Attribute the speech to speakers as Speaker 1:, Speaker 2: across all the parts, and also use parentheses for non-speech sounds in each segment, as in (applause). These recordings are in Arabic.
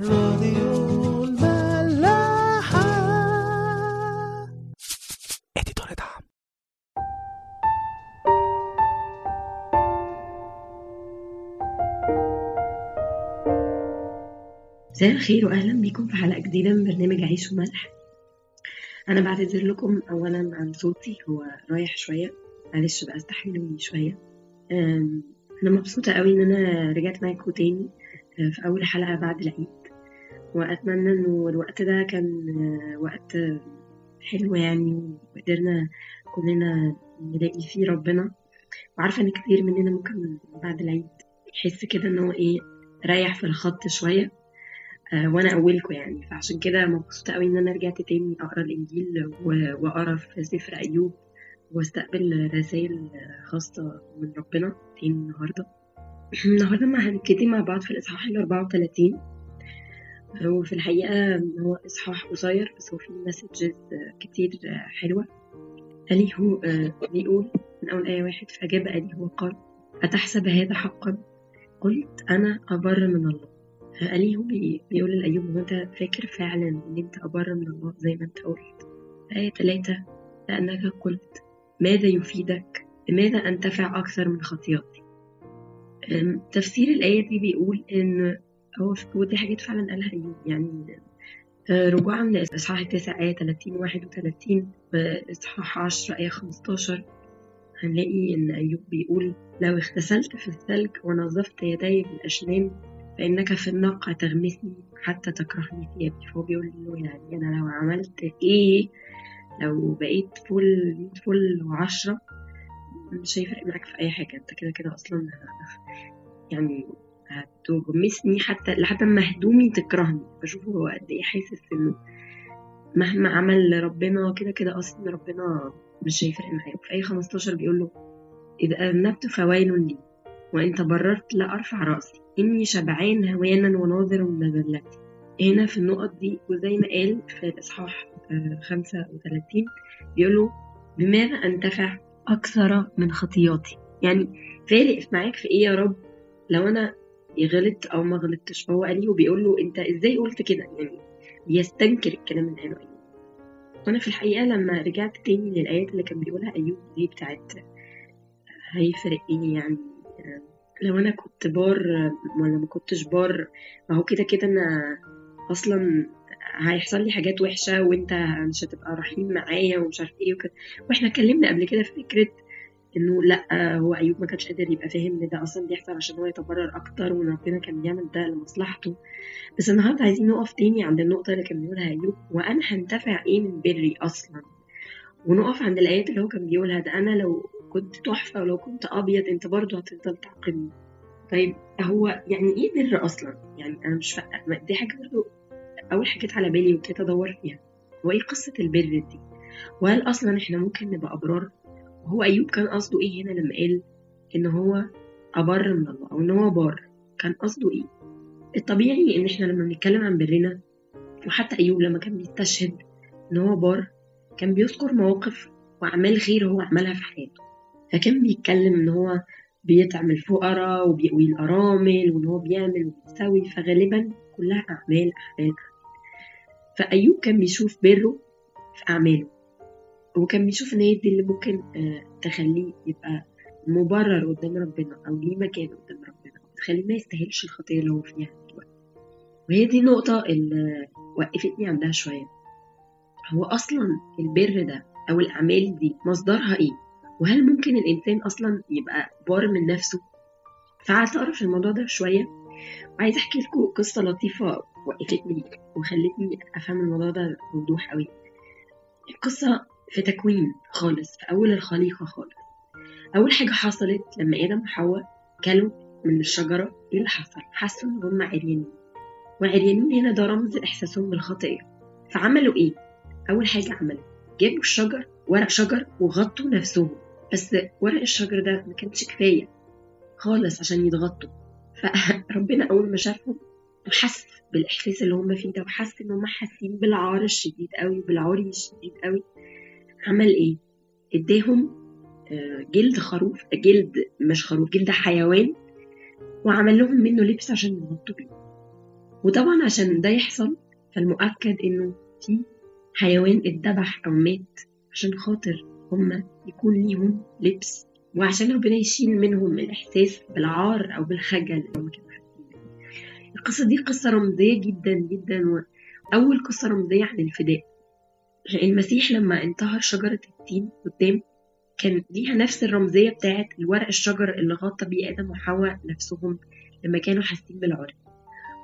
Speaker 1: راديو الملاحة. اديتور دعم
Speaker 2: مساء الخير واهلا بيكم في حلقة جديدة من برنامج عيش وملح. أنا بعتذر لكم اولا عن صوتي هو رايح شوية. معلش بقى استحملوني شوية. أنا مبسوطة قوي إن أنا رجعت معاكم تاني أه، في أول حلقة بعد العيد. وأتمنى إنه الوقت ده كان أه، وقت أه، حلو يعني وقدرنا كلنا نلاقي فيه ربنا. وعارفة إن كتير مننا ممكن بعد العيد يحس كده إن هو إيه رايح في الخط شوية آه، وأنا اولكم يعني. فعشان كده مبسوطة قوي إن أنا رجعت تاني أقرأ الإنجيل وأقرأ في سفر أيوب واستقبل رسائل خاصة من ربنا تاني النهارده. (clears throat) النهارده ما هنبتدي مع بعض في الإصحاح ال 34 وفي الحقيقة هو إصحاح قصير بس هو فيه مسجز كتير حلوة. أليهو آه، بيقول من أول آية واحد فأجاب أليهو وقال أتحسب هذا حقا؟ قلت أنا أبر من الله. فأليهو بي- بيقول لأيوب هو أنت فاكر فعلا إن أنت أبر من الله زي ما أنت قلت؟ آية ثلاثة لأنك قلت ماذا يفيدك؟ لماذا أنتفع أكثر من خطيئتي؟ تفسير الآية دي بيقول إن هو ودي حاجات فعلا قالها أيوب يعني آه، رجوعا لإصحاح التاسع آية 30 31 وإصحاح 10 آية 15 هنلاقي إن أيوب بيقول لو اغتسلت في الثلج ونظفت يدي بالأشنان فإنك في النقع تغمسني حتى تكرهني ثيابي. فهو بيقول له يعني أنا لو عملت إيه لو بقيت فل 100 فل وعشرة مش هيفرق معاك في أي حاجة أنت كده كده أصلا يعني هتغمسني حتى لحد ما هدومي تكرهني. بشوفه هو قد إيه حاسس إنه مهما عمل ربنا كده كده أصلا ربنا مش هيفرق معايا. في آية 15 بيقول له إذا أذنبت فويل لي وإن تبررت لا أرفع رأسي. إني شبعان هوانا وناظر مذلتي هنا في النقط دي وزي ما قال في الإصحاح آه، 35 بيقول له بماذا أنتفع أكثر من خطياتي؟ يعني فارق معاك في إيه يا رب؟ لو أنا غلطت أو ما غلطتش. فهو قال لي وبيقول له أنت إزاي قلت كده؟ يعني بيستنكر الكلام اللي قاله. أيوب وأنا في الحقيقة لما رجعت تاني للآيات اللي كان بيقولها أيوب دي بتاعت هيفرق إيه يعني؟ لو أنا كنت بار ولا ما كنتش بار ما هو كده كده أنا أصلا هيحصل لي حاجات وحشة وأنت مش هتبقى رحيم معايا ومش عارف إيه وكده. وإحنا اتكلمنا قبل كده في فكرة إنه لأ هو أيوب ما كانش قادر يبقى فاهم إن ده أصلا بيحصل عشان هو يتبرر أكتر وإن ربنا كان بيعمل ده لمصلحته بس النهاردة عايزين نقف تاني عند النقطة اللي كان بيقولها أيوب وأنا هنتفع إيه من بري أصلا ونقف عند الآيات اللي هو كان بيقولها ده أنا لو كنت تحفة ولو كنت أبيض أنت برضه هتفضل تعاقبني طيب هو يعني إيه بر أصلا؟ يعني أنا مش فاهمة دي حاجة برضه أول حاجة جت على بالي وابتديت أدور فيها هو إيه قصة البر دي؟ وهل أصلا إحنا ممكن نبقى أبرار؟ وهو أيوب كان قصده إيه هنا لما قال إن هو أبر من الله أو إن هو بار؟ كان قصده إيه؟ الطبيعي إن إحنا لما بنتكلم عن برنا وحتى أيوب لما كان بيستشهد إن هو بار كان بيذكر مواقف وأعمال خير هو عملها في حياته. فكان بيتكلم إن هو بيطعم الفقراء وبيقوي الأرامل وإن هو بيعمل وبيسوي فغالبا كلها أعمال أعمال فأيوب كان بيشوف بره في أعماله. وكان بيشوف إن هي دي اللي ممكن آه، تخليه يبقى مبرر قدام ربنا أو ليه مكان قدام ربنا تخليه ما يستاهلش الخطية اللي هو فيها دلوقتي وهي دي النقطة اللي وقفتني عندها شوية هو أصلا البر ده أو الأعمال دي مصدرها إيه؟ وهل ممكن الإنسان أصلا يبقى بار من نفسه؟ فقعدت أقرأ في الموضوع ده شوية وعايزة أحكي لكم قصة لطيفة وقفتني وخلتني أفهم الموضوع ده بوضوح أوي القصة في تكوين خالص في أول الخليقة خالص. أول حاجة حصلت لما آدم وحواء كلوا من الشجرة إيه اللي حصل؟ حسوا إن هم عريانين. وعريانين هنا ده رمز إحساسهم بالخطية. فعملوا إيه؟ أول حاجة عملوا جابوا الشجر ورق شجر وغطوا نفسهم. بس ورق الشجر ده ما كانش كفاية خالص عشان يتغطوا. (laughs) فربنا أول ما شافهم وحس بالإحساس اللي هم فيه ده وحس إن هم حاسين بالعار الشديد قوي بالعري الشديد قوي عمل إيه؟ إداهم آه، جلد خروف جلد مش خروف جلد حيوان وعمل لهم منه لبس عشان يغطوا بيه. وطبعا عشان ده يحصل فالمؤكد إنه في حيوان اتذبح أو مات عشان خاطر هما يكون ليهم لبس وعشان ربنا يشيل منهم الإحساس بالعار أو بالخجل أو حاسين القصة دي قصة رمزية جدا جدا وأول قصة رمزية عن الفداء. المسيح لما انتهر شجرة التين قدام كان ليها نفس الرمزية بتاعت الورق الشجر اللي غطى بيه آدم وحواء نفسهم لما كانوا حاسين بالعار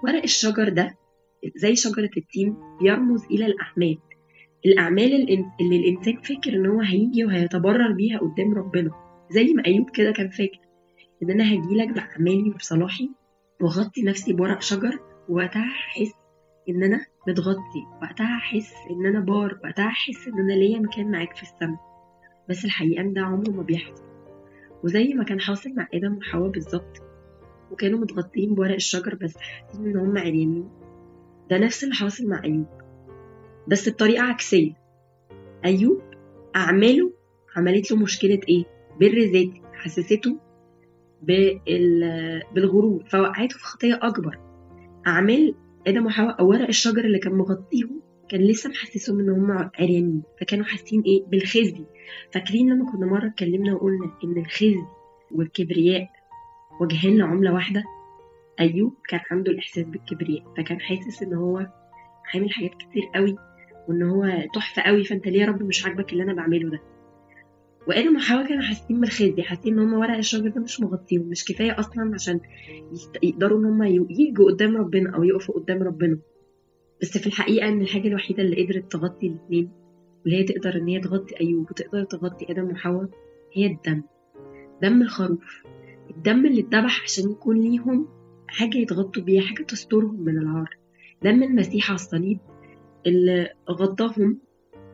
Speaker 2: ورق الشجر ده زي شجرة التين بيرمز إلى الأعمال. الأعمال اللي الإنسان فاكر إن هو هيجي وهيتبرر بيها قدام ربنا زي ما أيوب كده كان فاكر إن أنا هجيلك بأعمالي وبصلاحي وأغطي نفسي بورق شجر ووقتها هحس إن أنا متغطي وقتها هحس إن أنا بار وقتها هحس إن أنا ليا مكان معاك في السماء. بس الحقيقة إن ده عمره ما بيحصل. وزي ما كان حاصل مع آدم وحواء بالظبط وكانوا متغطين بورق الشجر بس حاسين إن هم عريانين. ده نفس اللي حاصل مع أيوب. بس بطريقة عكسية. أيوب أعماله عملت له مشكلة إيه؟ بر ذاتي. حسسته بالغرور. فوقعته في خطية أكبر. أعمال آدم وحواء ورق الشجر اللي كان مغطيهم كان لسه محسسهم إن هم عريانين. فكانوا حاسين إيه؟ بالخزي. فاكرين لما كنا مرة اتكلمنا وقلنا إن الخزي والكبرياء وجهين لعملة واحدة؟ أيوب كان عنده الإحساس بالكبرياء. فكان حاسس إن هو عامل حاجات كتير قوي وإن هو تحفة قوي. فأنت ليه يا رب مش عاجبك اللي أنا بعمله ده؟ وآدم وحواء كانوا حاسين بالخزي حاسين إن هما ورق الشجر ده مش مغطيهم مش كفاية أصلا عشان يقدروا إن هما يجوا قدام ربنا أو يقفوا قدام ربنا. بس في الحقيقة إن الحاجة الوحيدة اللي قدرت تغطي الاتنين واللي هي تقدر إن هي تغطي أيوب وتقدر تغطي آدم وحواء هي الدم. دم الخروف. الدم اللي اتذبح عشان يكون ليهم حاجة يتغطوا بيها حاجة تسترهم من العار. دم المسيح على الصليب اللي غطاهم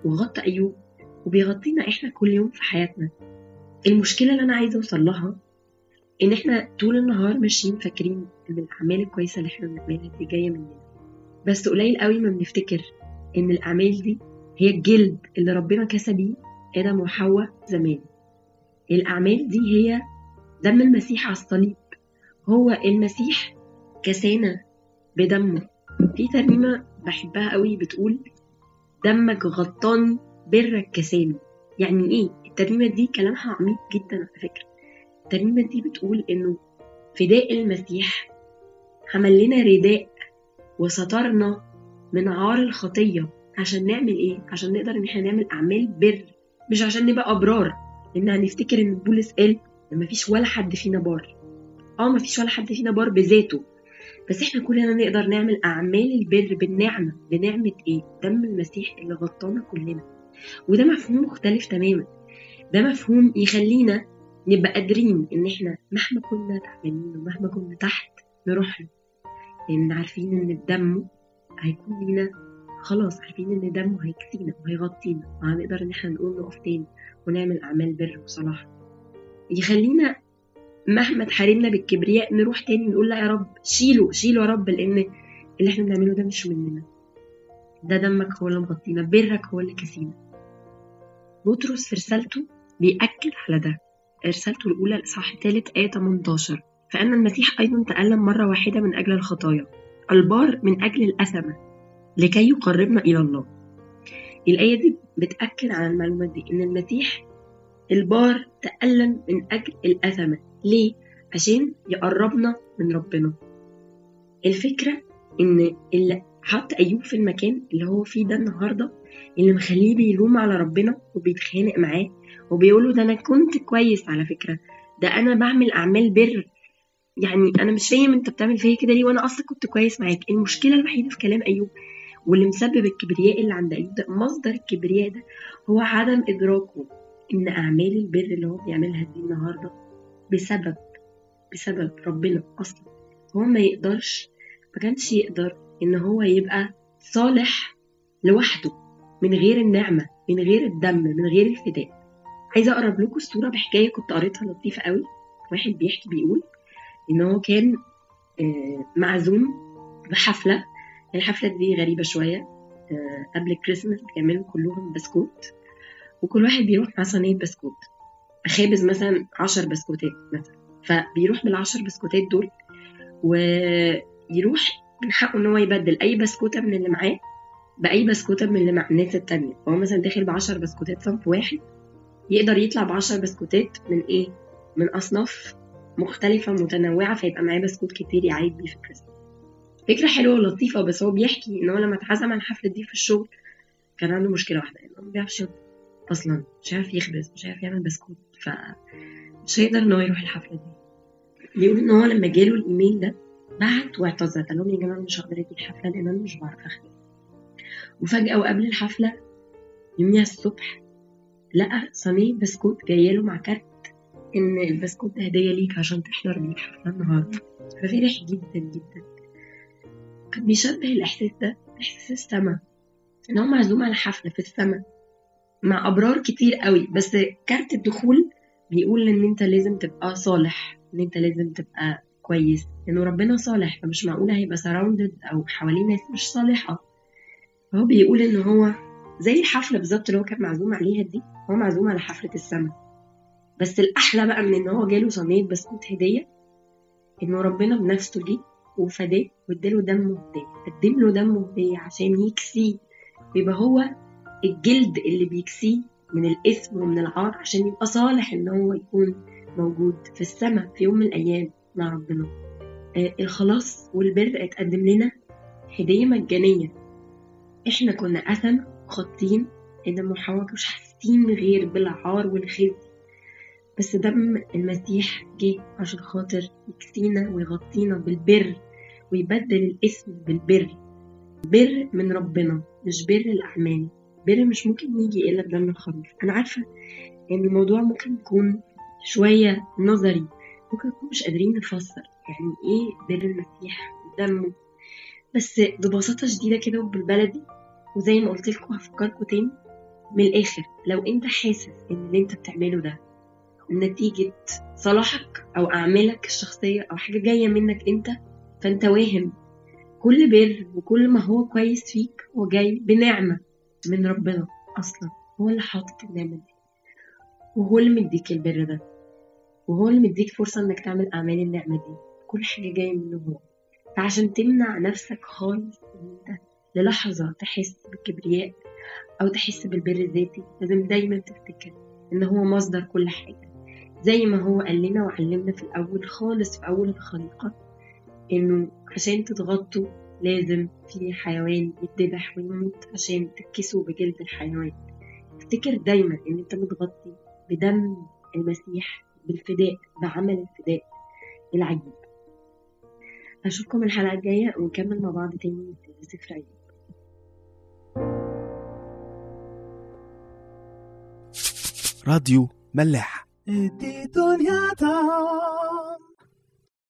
Speaker 2: وغطى أيوب. وبيغطينا إحنا كل يوم في حياتنا. المشكلة اللي أنا عايزة أوصل لها إن إحنا طول النهار ماشيين فاكرين إن الأعمال الكويسة اللي إحنا بنعملها دي جاية مننا. بس قليل قوي ما بنفتكر إن الأعمال دي هي الجلد اللي ربنا كسى بيه آدم وحواء زمان. الأعمال دي هي دم المسيح على الصليب. هو المسيح كسانا بدمه. في ترنيمة بحبها قوي بتقول دمك غطاني برك كساني يعني إيه؟ الترنيمة دي كلامها عميق جدا على فكرة. الترنيمة دي بتقول إنه فداء المسيح عمل لنا رداء وسترنا من عار الخطية. عشان نعمل إيه؟ عشان نقدر إن إحنا نعمل أعمال بر. مش عشان نبقى أبرار. لأن هنفتكر إن بولس قال إن مفيش ولا حد فينا بار. آه مفيش ولا حد فينا بار بذاته. بس إحنا كلنا نقدر نعمل أعمال البر بالنعمة. بنعمة إيه؟ دم المسيح اللي غطانا كلنا. وده مفهوم مختلف تماما. ده مفهوم يخلينا نبقى قادرين إن إحنا مهما كنا تعبانين ومهما كنا تحت نروح له. لأن عارفين إن الدم هيكون لينا خلاص عارفين إن دمه هيكفينا وهيغطينا وهنقدر إن إحنا نقول نقف تاني ونعمل أعمال بر وصلاح. يخلينا مهما اتحاربنا بالكبرياء نروح تاني نقول لا يا رب شيله شيله يا رب لأن اللي إحنا بنعمله ده مش مننا. ده دمك هو اللي مغطينا برك هو اللي كسينا بطرس في رسالته بيأكد على ده. رسالته الأولى الإصحاح الثالث آية 18 فأن المسيح أيضا تألم مرة واحدة من أجل الخطايا. البار من أجل الأثمة لكي يقربنا إلى الله. الآية دي بتأكد على المعلومات دي إن المسيح البار تألم من أجل الأثمة ليه؟ عشان يقربنا من ربنا. الفكرة إن اللي حط أيوب في المكان اللي هو فيه ده النهاردة اللي مخليه بيلوم على ربنا وبيتخانق معاه وبيقوله ده أنا كنت كويس على فكرة ده أنا بعمل أعمال بر. يعني أنا مش فاهم أنت بتعمل فيا كده ليه وأنا أصلا كنت كويس معاك. المشكلة الوحيدة في كلام أيوب واللي مسبب الكبرياء اللي عند أيوب ده مصدر الكبرياء ده هو عدم إدراكه إن أعمال البر اللي هو بيعملها دي النهاردة بسبب بسبب ربنا أصلا. هو ما يقدرش ما كانش يقدر إن هو يبقى صالح لوحده. من غير النعمة من غير الدم من غير الفداء. عايزة أقرب لكم الصورة بحكاية كنت قريتها لطيفة قوي. واحد بيحكي بيقول إن هو كان معزوم بحفلة. الحفلة دي غريبة شوية قبل الكريسماس بيعملوا كلهم بسكوت. وكل واحد بيروح مع صينية بسكوت؟ خابز مثلا عشر بسكوتات مثلا. فبيروح بالعشر بسكوتات دول ويروح من حقه إن هو يبدل أي بسكوتة من اللي معاه بأي بسكوته من اللي الناس التانية. هو مثلا داخل بعشر بسكوتات صنف واحد يقدر يطلع بعشر بسكوتات من إيه؟ من أصناف مختلفة متنوعة فيبقى معاه بسكوت كتير يعيد بيه في الكريسماس فكرة حلوة ولطيفة بس هو بيحكي إن هو لما اتعزم على الحفلة دي في الشغل كان عنده مشكلة واحدة انه ما بيعرفش أصلا مش عارف يخبز مش عارف يعمل بسكوت ف مش هيقدر إن هو يروح الحفلة دي. بيقول إن هو لما جاله الإيميل ده بعت واعتذر قال لهم يا جماعة مش هقدر أجي الحفلة لأن أنا مش بعرف أخبز. وفجأة وقبل الحفلة يوميها الصبح لقى صينية بسكوت جاية له مع كارت إن البسكوت ده هدية ليك عشان تحضر بيه الحفلة النهارده. ففرح جدا جدا. كان بيشبه الإحساس ده احساس السما إن هو معزوم على حفلة في السما مع أبرار كتير قوي. بس كارت الدخول بيقول إن أنت لازم تبقى صالح إن أنت لازم تبقى كويس لأنه ربنا صالح. فمش معقول هيبقى surrounded أو حواليه ناس مش صالحة. فهو بيقول إن هو زي الحفلة بالظبط اللي هو كان معزوم عليها دي هو معزوم على حفلة السما. بس الأحلى بقى من إن هو جاله صينية بسكوت هدية انه ربنا بنفسه جه وفداه واداله دمه هديه قدم له دمه هديه عشان يكسيه. يبقى هو الجلد اللي بيكسيه من الاسم ومن العار عشان يبقى صالح إن هو يكون موجود في السماء في يوم من الأيام مع ربنا. آه الخلاص والبر اتقدم لنا هدية مجانية. إحنا كنا أثم خاطين إن وحواء مش حاسين غير بالعار والخزي. بس دم المسيح جه عشان خاطر يكسينا ويغطينا بالبر ويبدل الاسم بالبر. بر من ربنا مش بر الأعمال. بر مش ممكن يجي إلا بدم الخروف أنا عارفة إن الموضوع ممكن يكون شوية نظري ممكن نكون مش قادرين نفسر يعني إيه بر المسيح ودمه. بس ببساطة شديدة كده وبالبلدي وزي ما قلت لكم هفكركم تاني من الآخر لو أنت حاسس إن اللي أنت بتعمله ده نتيجة صلاحك أو أعمالك الشخصية أو حاجة جاية منك أنت فأنت واهم. كل بر وكل ما هو كويس فيك هو جاي بنعمة من ربنا أصلا. هو اللي حاطط النعمة دي. وهو اللي مديك البر ده. وهو اللي مديك فرصة إنك تعمل أعمال النعمة دي. كل حاجة جاية منه هو. فعشان تمنع نفسك خالص إن أنت للحظة تحس بالكبرياء أو تحس بالبر الذاتي لازم دايما تفتكر إن هو مصدر كل حاجة. زي ما هو قال لنا وعلمنا في الأول خالص في أول الخليقة إنه عشان تتغطوا لازم في حيوان يتذبح ويموت عشان تكسوا بجلد الحيوان. افتكر دايما إن أنت متغطي بدم المسيح بالفداء بعمل الفداء العجيب. أشوفكم الحلقة الجاية ونكمل مع بعض تاني. في سفر أيوب
Speaker 1: راديو ملاح.